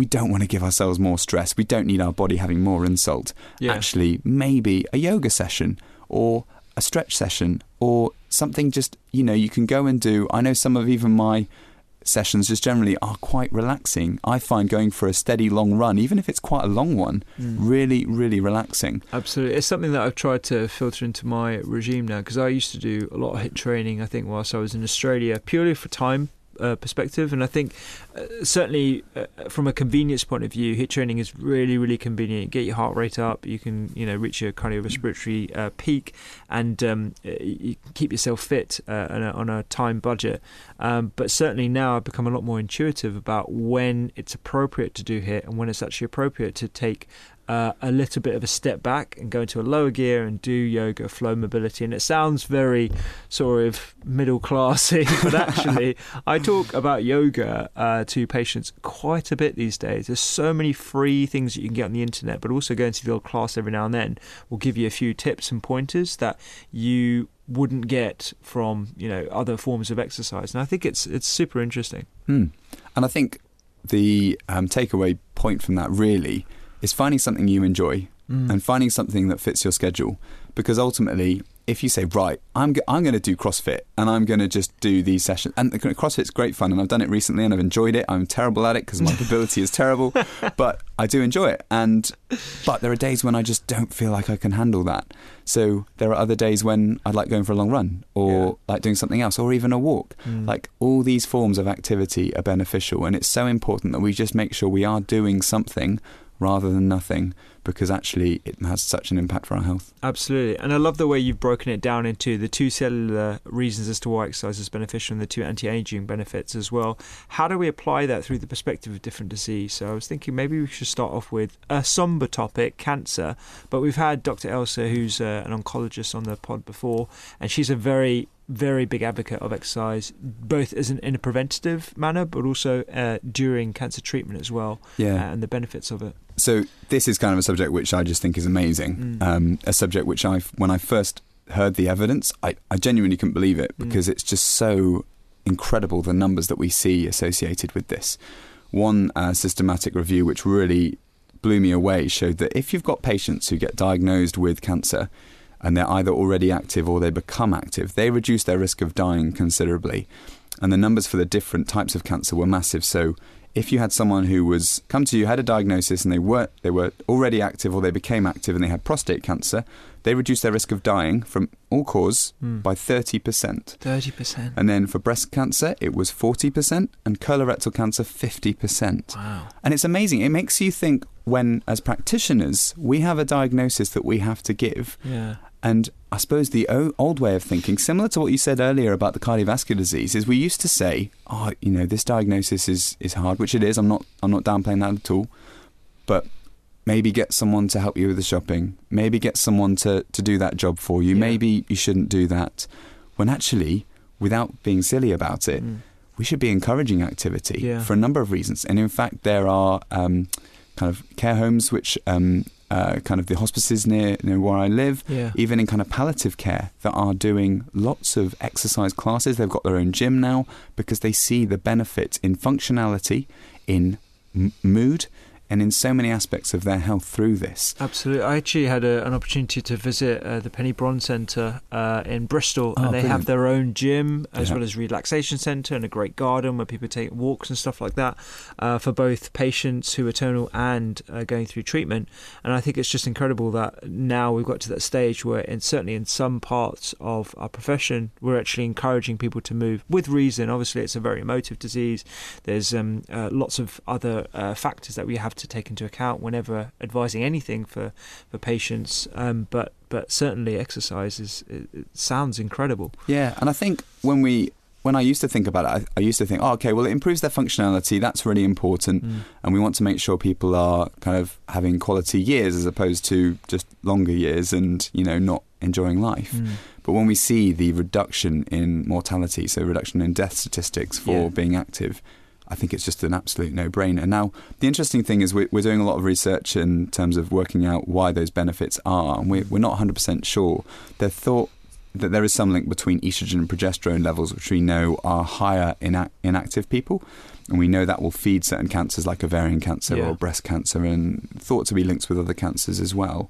we don't want to give ourselves more stress. We don't need our body having more insult. Yeah. Actually, maybe a yoga session or a stretch session or something just, you know, you can go and do. I know some of even my sessions just generally are quite relaxing. I find going for a steady long run, even if it's quite a long one, Mm. really, really relaxing. Absolutely. It's something that I've tried to filter into my regime now because I used to do a lot of hit training, I think, whilst I was in Australia, purely for time. Uh, perspective, and I think uh, certainly uh, from a convenience point of view, hit training is really, really convenient. Get your heart rate up, you can, you know, reach your cardiorespiratory uh, peak, and um, uh, you keep yourself fit on, a, on a time budget. Um, but certainly now I've become a lot more intuitive about when it's appropriate to do hit and when it's actually appropriate to take uh, a little bit of a step back and go into a lower gear and do yoga, flow mobility. And it sounds very sort of middle classy, but actually, I talk about yoga uh, to patients quite a bit these days. There's so many free things that you can get on the internet, but also going to the old class every now and then will give you a few tips and pointers that you wouldn't get from you know other forms of exercise and i think it's it's super interesting Hmm. And I think the um, takeaway point from that really is finding something you enjoy Mm. and finding something that fits your schedule. Because ultimately, if you say, right, I'm, g- I'm going to do CrossFit and I'm going to just do these sessions, and CrossFit's great fun and I've done it recently and I've enjoyed it. I'm terrible at it because my mobility is terrible, but I do enjoy it. And but there are days when I just don't feel like I can handle that. So there are other days when I'd like going for a long run or Yeah. like doing something else or even a walk. Mm. Like all these forms of activity are beneficial, and it's so important that we just make sure we are doing something rather than nothing because actually it has such an impact for our health. Absolutely. And I love the way you've broken it down into the two cellular reasons as to why exercise is beneficial and the two anti aging benefits as well. How do we apply that through the perspective of different disease? So I was thinking maybe we should start off with a somber topic, cancer. But we've had Dr. Elsa, who's uh, an oncologist on the pod before, and she's a very very big advocate of exercise, both as an, in a preventative manner, but also uh, during cancer treatment as well, Yeah. uh, and the benefits of it. So this is kind of a subject which I just think is amazing. Mm. Um, a subject which I, when I first heard the evidence, I, I genuinely couldn't believe it Mm. because it's just so incredible the numbers that we see associated with this. One uh, systematic review which really blew me away showed that if you've got patients who get diagnosed with cancer and they're either already active or they become active, they reduce their risk of dying considerably. And the numbers for the different types of cancer were massive. So if you had someone who was come to you had a diagnosis and they were they were already active or they became active and they had prostate cancer, they reduced their risk of dying from all cause Mm. by 30%. Thirty percent. And then for breast cancer, it was 40%, and colorectal cancer, 50%. Wow. And it's amazing. It makes you think when, as practitioners, we have a diagnosis that we have to give. Yeah. And I suppose the old way of thinking, similar to what you said earlier about the cardiovascular disease, is we used to say, "Oh, you know, this diagnosis is, is hard," which it is. I'm not I'm not downplaying that at all. But maybe get someone to help you with the shopping. Maybe get someone to, to do that job for you. Yeah. Maybe you shouldn't do that. When actually, without being silly about it, Mm. we should be encouraging activity Yeah. for a number of reasons. And in fact, there are um, kind of care homes, which um, uh, kind of the hospices near, near where I live, Yeah. even in kind of palliative care, that are doing lots of exercise classes. They've got their own gym now because they see the benefit in functionality, in m- mood, and in so many aspects of their health through this. Absolutely. I actually had a, an opportunity to visit uh, the Penny Brohn Centre uh, in Bristol, Oh, and they have their own gym as Yeah. well as relaxation centre and a great garden where people take walks and stuff like that uh, for both patients who are terminal and uh, going through treatment. And I think it's just incredible that now we've got to that stage where, in, certainly in some parts of our profession, we're actually encouraging people to move with reason. Obviously, it's a very emotive disease. There's um, uh, lots of other uh, factors that we have to take into account whenever advising anything for for patients. Um, but but certainly exercise is sounds incredible. Yeah, and I think when we when I used to think about it, I, I used to think, oh, okay, well, it improves their functionality. That's really important, Mm. and we want to make sure people are kind of having quality years as opposed to just longer years and you know not enjoying life. Mm. But when we see the reduction in mortality, so reduction in death statistics for Yeah. being active, I think it's just an absolute no-brainer. Now, the interesting thing is we're, we're doing a lot of research in terms of working out why those benefits are, and we're, we're not 100% sure. They're thought that there is some link between estrogen and progesterone levels, which we know are higher in ac- inactive people. And we know that will feed certain cancers like ovarian cancer Yeah. or breast cancer, and thought to be linked with other cancers as well.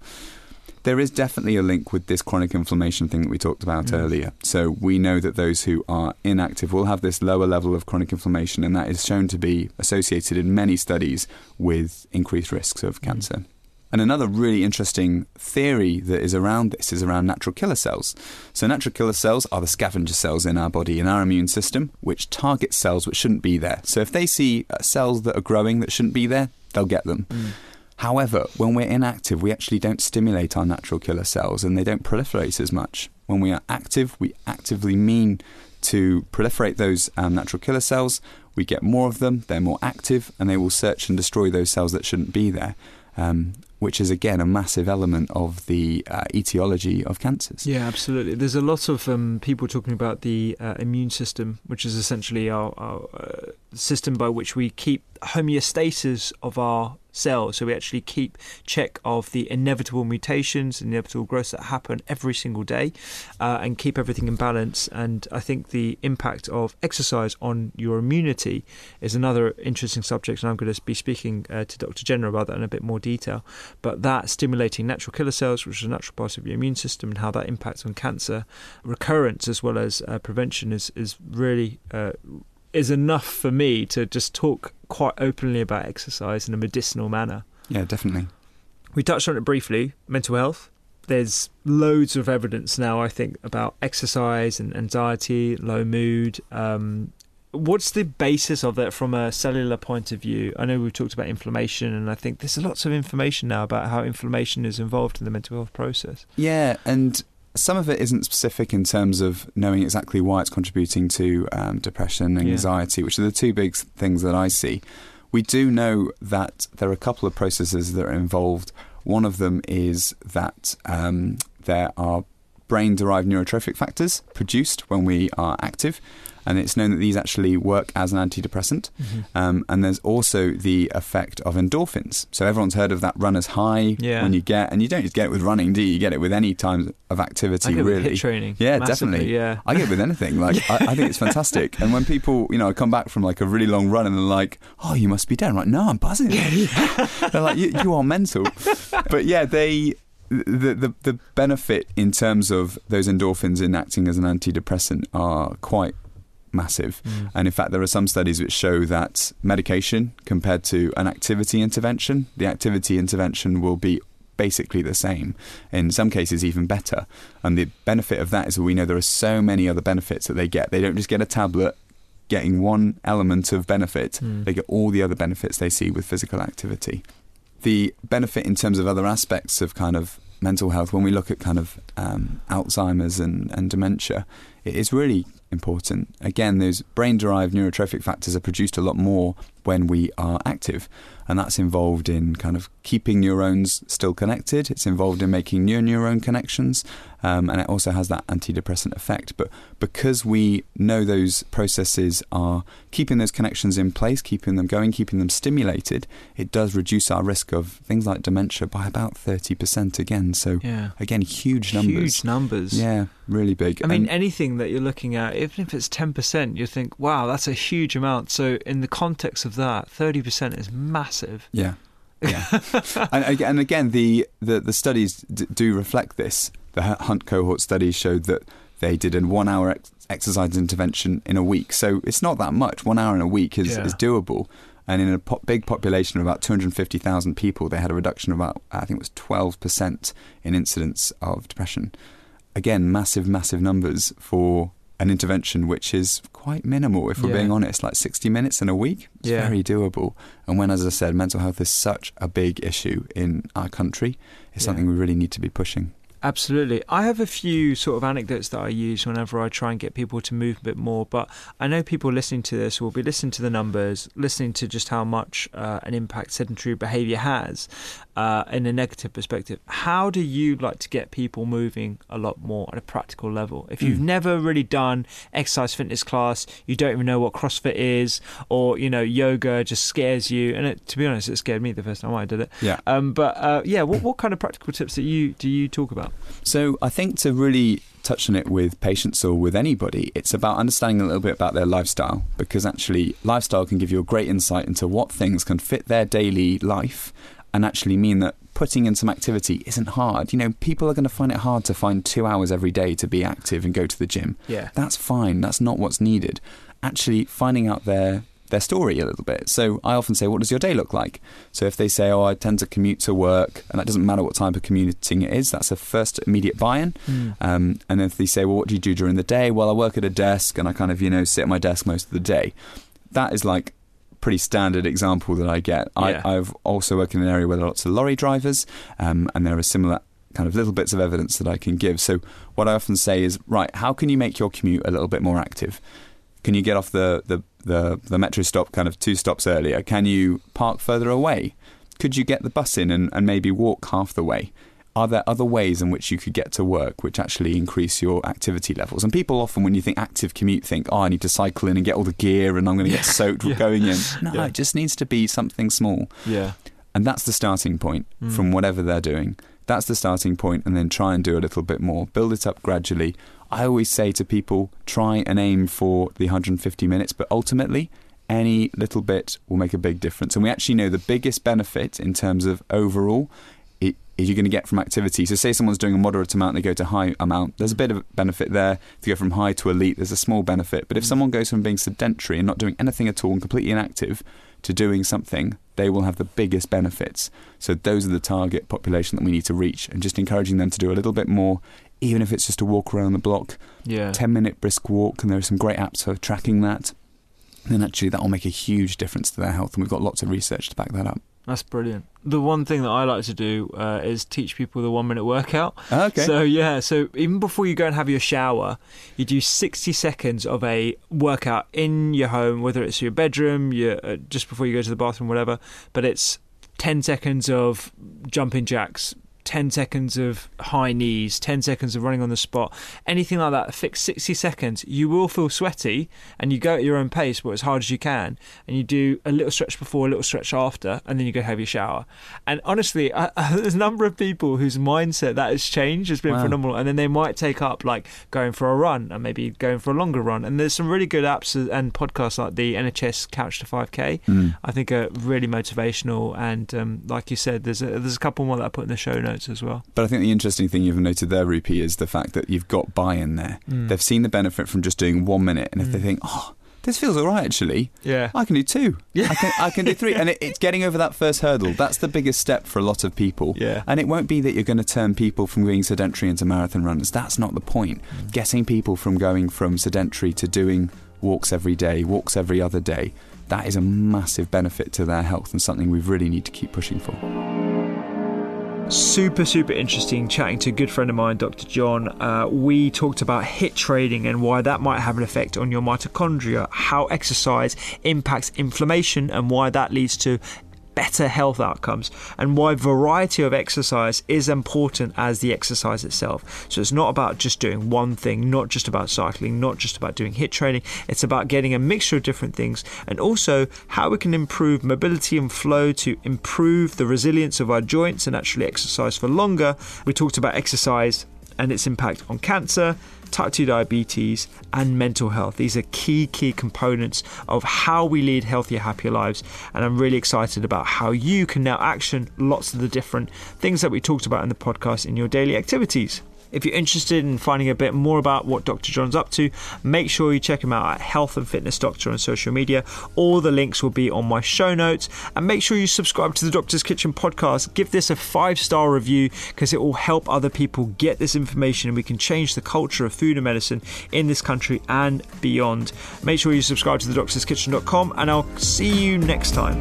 There is definitely a link with this chronic inflammation thing that we talked about Mm. earlier. So we know that those who are inactive will have this lower level of chronic inflammation, and that is shown to be associated in many studies with increased risks of cancer. And another really interesting theory that is around this is around natural killer cells. So, natural killer cells are the scavenger cells in our body, in our immune system, which target cells which shouldn't be there. So, if they see uh, cells that are growing that shouldn't be there, they'll get them. However, when we're inactive, we actually don't stimulate our natural killer cells and they don't proliferate as much. When we are active, we actively mean to proliferate those um, natural killer cells. We get more of them, they're more active, and they will search and destroy those cells that shouldn't be there, um, which is again a massive element of the uh, etiology of cancers. Yeah, absolutely. There's a lot of um, people talking about the uh, immune system, which is essentially our, our uh, system by which we keep homeostasis of our cells. So we actually keep check of the inevitable mutations, inevitable growths that happen every single day, uh, and keep everything in balance. And I think the impact of exercise on your immunity is another interesting subject, and I'm going to be speaking uh, to Dr. Jenner about that in a bit more detail. But that stimulating natural killer cells, which is a natural part of your immune system, and how that impacts on cancer recurrence as well as uh, prevention is is really uh, is enough for me to just talk quite openly about exercise in a medicinal manner. Yeah, definitely. We touched on it briefly. Mental health. There's loads of evidence now, I think, about exercise and anxiety, low mood. Um, what's the basis of that from a cellular point of view? I know we've talked about inflammation, and I think there's lots of information now about how inflammation is involved in the mental health process. Yeah, and some of it isn't specific in terms of knowing exactly why it's contributing to um, depression and Yeah. anxiety, which are the two big things that I see. We do know that there are a couple of processes that are involved. One of them is that um, there are brain derived neurotrophic factors produced when we are active. And it's known that these actually work as an antidepressant. Mm-hmm. Um, and there's also the effect of endorphins. So everyone's heard of that runner's high Yeah. when you get, and you don't just get it with running, do you? You get it with any time of activity, I get it with really. training, Yeah, definitely. yeah. I get it with anything. Like I, I think it's fantastic. And when people, you know, come back from like a really long run and they're like, "Oh, you must be dead." I'm like, "No, I'm buzzing." they're like, you, "You are mental." But yeah, they. The, the the benefit in terms of those endorphins in acting as an antidepressant are quite massive. Mm. And in fact, there are some studies which show that medication compared to an activity intervention, the activity intervention will be basically the same, in some cases, even better. And the benefit of that is that we know there are so many other benefits that they get. They don't just get a tablet getting one element of benefit, Mm. they get all the other benefits they see with physical activity. The benefit in terms of other aspects of kind of mental health, when we look at kind of um, Alzheimer's and, and dementia, it is really important. Again, those brain derived neurotrophic factors are produced a lot more when we are active. And that's involved in kind of keeping neurons still connected. It's involved in making new neuron connections. Um, and it also has that antidepressant effect. But because we know those processes are keeping those connections in place, keeping them going, keeping them stimulated, it does reduce our risk of things like dementia by about 30% again. So, Yeah. again, huge numbers. Huge numbers. Yeah, really big. I mean, And- anything that you're looking at, even if it's 10%, you think, wow, that's a huge amount. So, in the context of that, 30% is massive. Yeah, yeah. and, and again, the, the, the studies d- do reflect this. The Hunt cohort studies showed that they did a one hour ex- exercise intervention in a week. So it's not that much. One hour in a week is, Yeah. is doable. And in a po- big population of about 250,000 people, they had a reduction of about, I think it was 12% in incidence of depression. Again, massive, massive numbers for an intervention which is quite minimal, if we're Yeah. being honest. Like 60 minutes in a week, it's Yeah. very doable. And when, as I said, mental health is such a big issue in our country, it's Yeah. something we really need to be pushing. Absolutely. I have a few sort of anecdotes that I use whenever I try and get people to move a bit more, but I know people listening to this will be listening to the numbers, listening to just how much uh, an impact sedentary behaviour has uh, in a negative perspective. How do you like to get people moving a lot more at a practical level? If you've Mm. never really done exercise fitness class, you don't even know what CrossFit is, or you know yoga just scares you, and it, to be honest, it scared me the first time I did it. Yeah. Um, but uh, yeah, what what kind of practical tips that you do you talk about? So I think to really touch on it with patients or with anybody, it's about understanding a little bit about their lifestyle because actually lifestyle can give you a great insight into what things can fit their daily life and actually mean that putting in some activity isn't hard. You know, people are going to find it hard to find 2 hours every day to be active and go to the gym. Yeah. That's fine. That's not what's needed. Actually finding out their their story a little bit. So I often say, what does your day look like? So if they say, oh, I tend to commute to work, and that doesn't matter what type of commuting it is, that's a first immediate buy-in. Mm. Um, and if they say, well, what do you do during the day? Well, I work at a desk and I kind of, you know, sit at my desk most of the day. That is like pretty standard example that I get. Yeah. I, I've also worked in an area where there are lots of lorry drivers, um, and there are similar kind of little bits of evidence that I can give. So what I often say is, right, how can you make your commute a little bit more active? Can you get off the, the, the, the metro stop kind of two stops earlier? Can you park further away? Could you get the bus in and, and maybe walk half the way? Are there other ways in which you could get to work which actually increase your activity levels? And people often, when you think active commute, think, oh, I need to cycle in and get all the gear and I'm going to get soaked Yeah. going in. No, Yeah. it just needs to be something small. Yeah. And that's the starting point Mm. from whatever they're doing. That's the starting point, and then try and do a little bit more. Build it up gradually. I always say to people, try and aim for the 150 minutes, but ultimately, any little bit will make a big difference. And we actually know the biggest benefit in terms of overall is you're going to get from activity. So, say someone's doing a moderate amount, they go to high amount. There's a bit of benefit there. If you go from high to elite, there's a small benefit. But if Mm. someone goes from being sedentary and not doing anything at all and completely inactive to doing something, they will have the biggest benefits. So, those are the target population that we need to reach, and just encouraging them to do a little bit more, even if it's just a walk around the block, Yeah. 10 minute brisk walk, and there are some great apps for tracking that. Then actually, that will make a huge difference to their health, and we've got lots of research to back that up. That's brilliant. The one thing that I like to do uh, is teach people the one minute workout. Okay. So yeah, so even before you go and have your shower, you do 60 seconds of a workout in your home, whether it's your bedroom, your uh, just before you go to the bathroom, whatever. But it's 10 seconds of jumping jacks, 10 seconds of high knees, 10 seconds of running on the spot, anything like that, fix 60 seconds, you will feel sweaty and you go at your own pace, but as hard as you can. And you do a little stretch before, a little stretch after, and then you go have your shower. And honestly, I, I, there's a number of people whose mindset that has changed has been Wow. phenomenal. And then they might take up like going for a run and maybe going for a longer run. And there's some really good apps and podcasts like the NHS Couch to 5K. Mm. I think are really motivational. And um, like you said, there's a, there's a couple more that I put in the show notes as well. But I think the interesting thing you've noted there, Rupy, is the fact that you've got buy-in there. Mm. They've seen the benefit from just doing one minute, and if they Mm. think, oh, this feels all right actually, Yeah. I can do two. Yeah. I can, I can do three. And it, it's getting over that first hurdle. That's the biggest step for a lot of people. Yeah. And it won't be that you're going to turn people from being sedentary into marathon runners. That's not the point. Mm. Getting people from going from sedentary to doing walks every day, walks every other day, that is a massive benefit to their health and something we really need to keep pushing for. Super, super interesting chatting to a good friend of mine, Dr. John. Uh, we talked about HIT trading and why that might have an effect on your mitochondria, how exercise impacts inflammation, and why that leads to better health outcomes, and why variety of exercise is important as the exercise itself. So it's not about just doing one thing, not just about cycling, not just about doing HIT training. It's about getting a mixture of different things, and also how we can improve mobility and flow to improve the resilience of our joints and actually exercise for longer. We talked about exercise and its impact on cancer, type 2 diabetes, and mental health. These are key, key components of how we lead healthier, happier lives. And I'm really excited about how you can now action lots of the different things that we talked about in the podcast in your daily activities. If you're interested in finding a bit more about what Dr. John's up to, make sure you check him out at Health and Fitness Doctor on social media. All the links will be on my show notes. And make sure you subscribe to the Doctor's Kitchen podcast. Give this a five star review because it will help other people get this information and we can change the culture of food and medicine in this country and beyond. Make sure you subscribe to the Kitchen.com and I'll see you next time.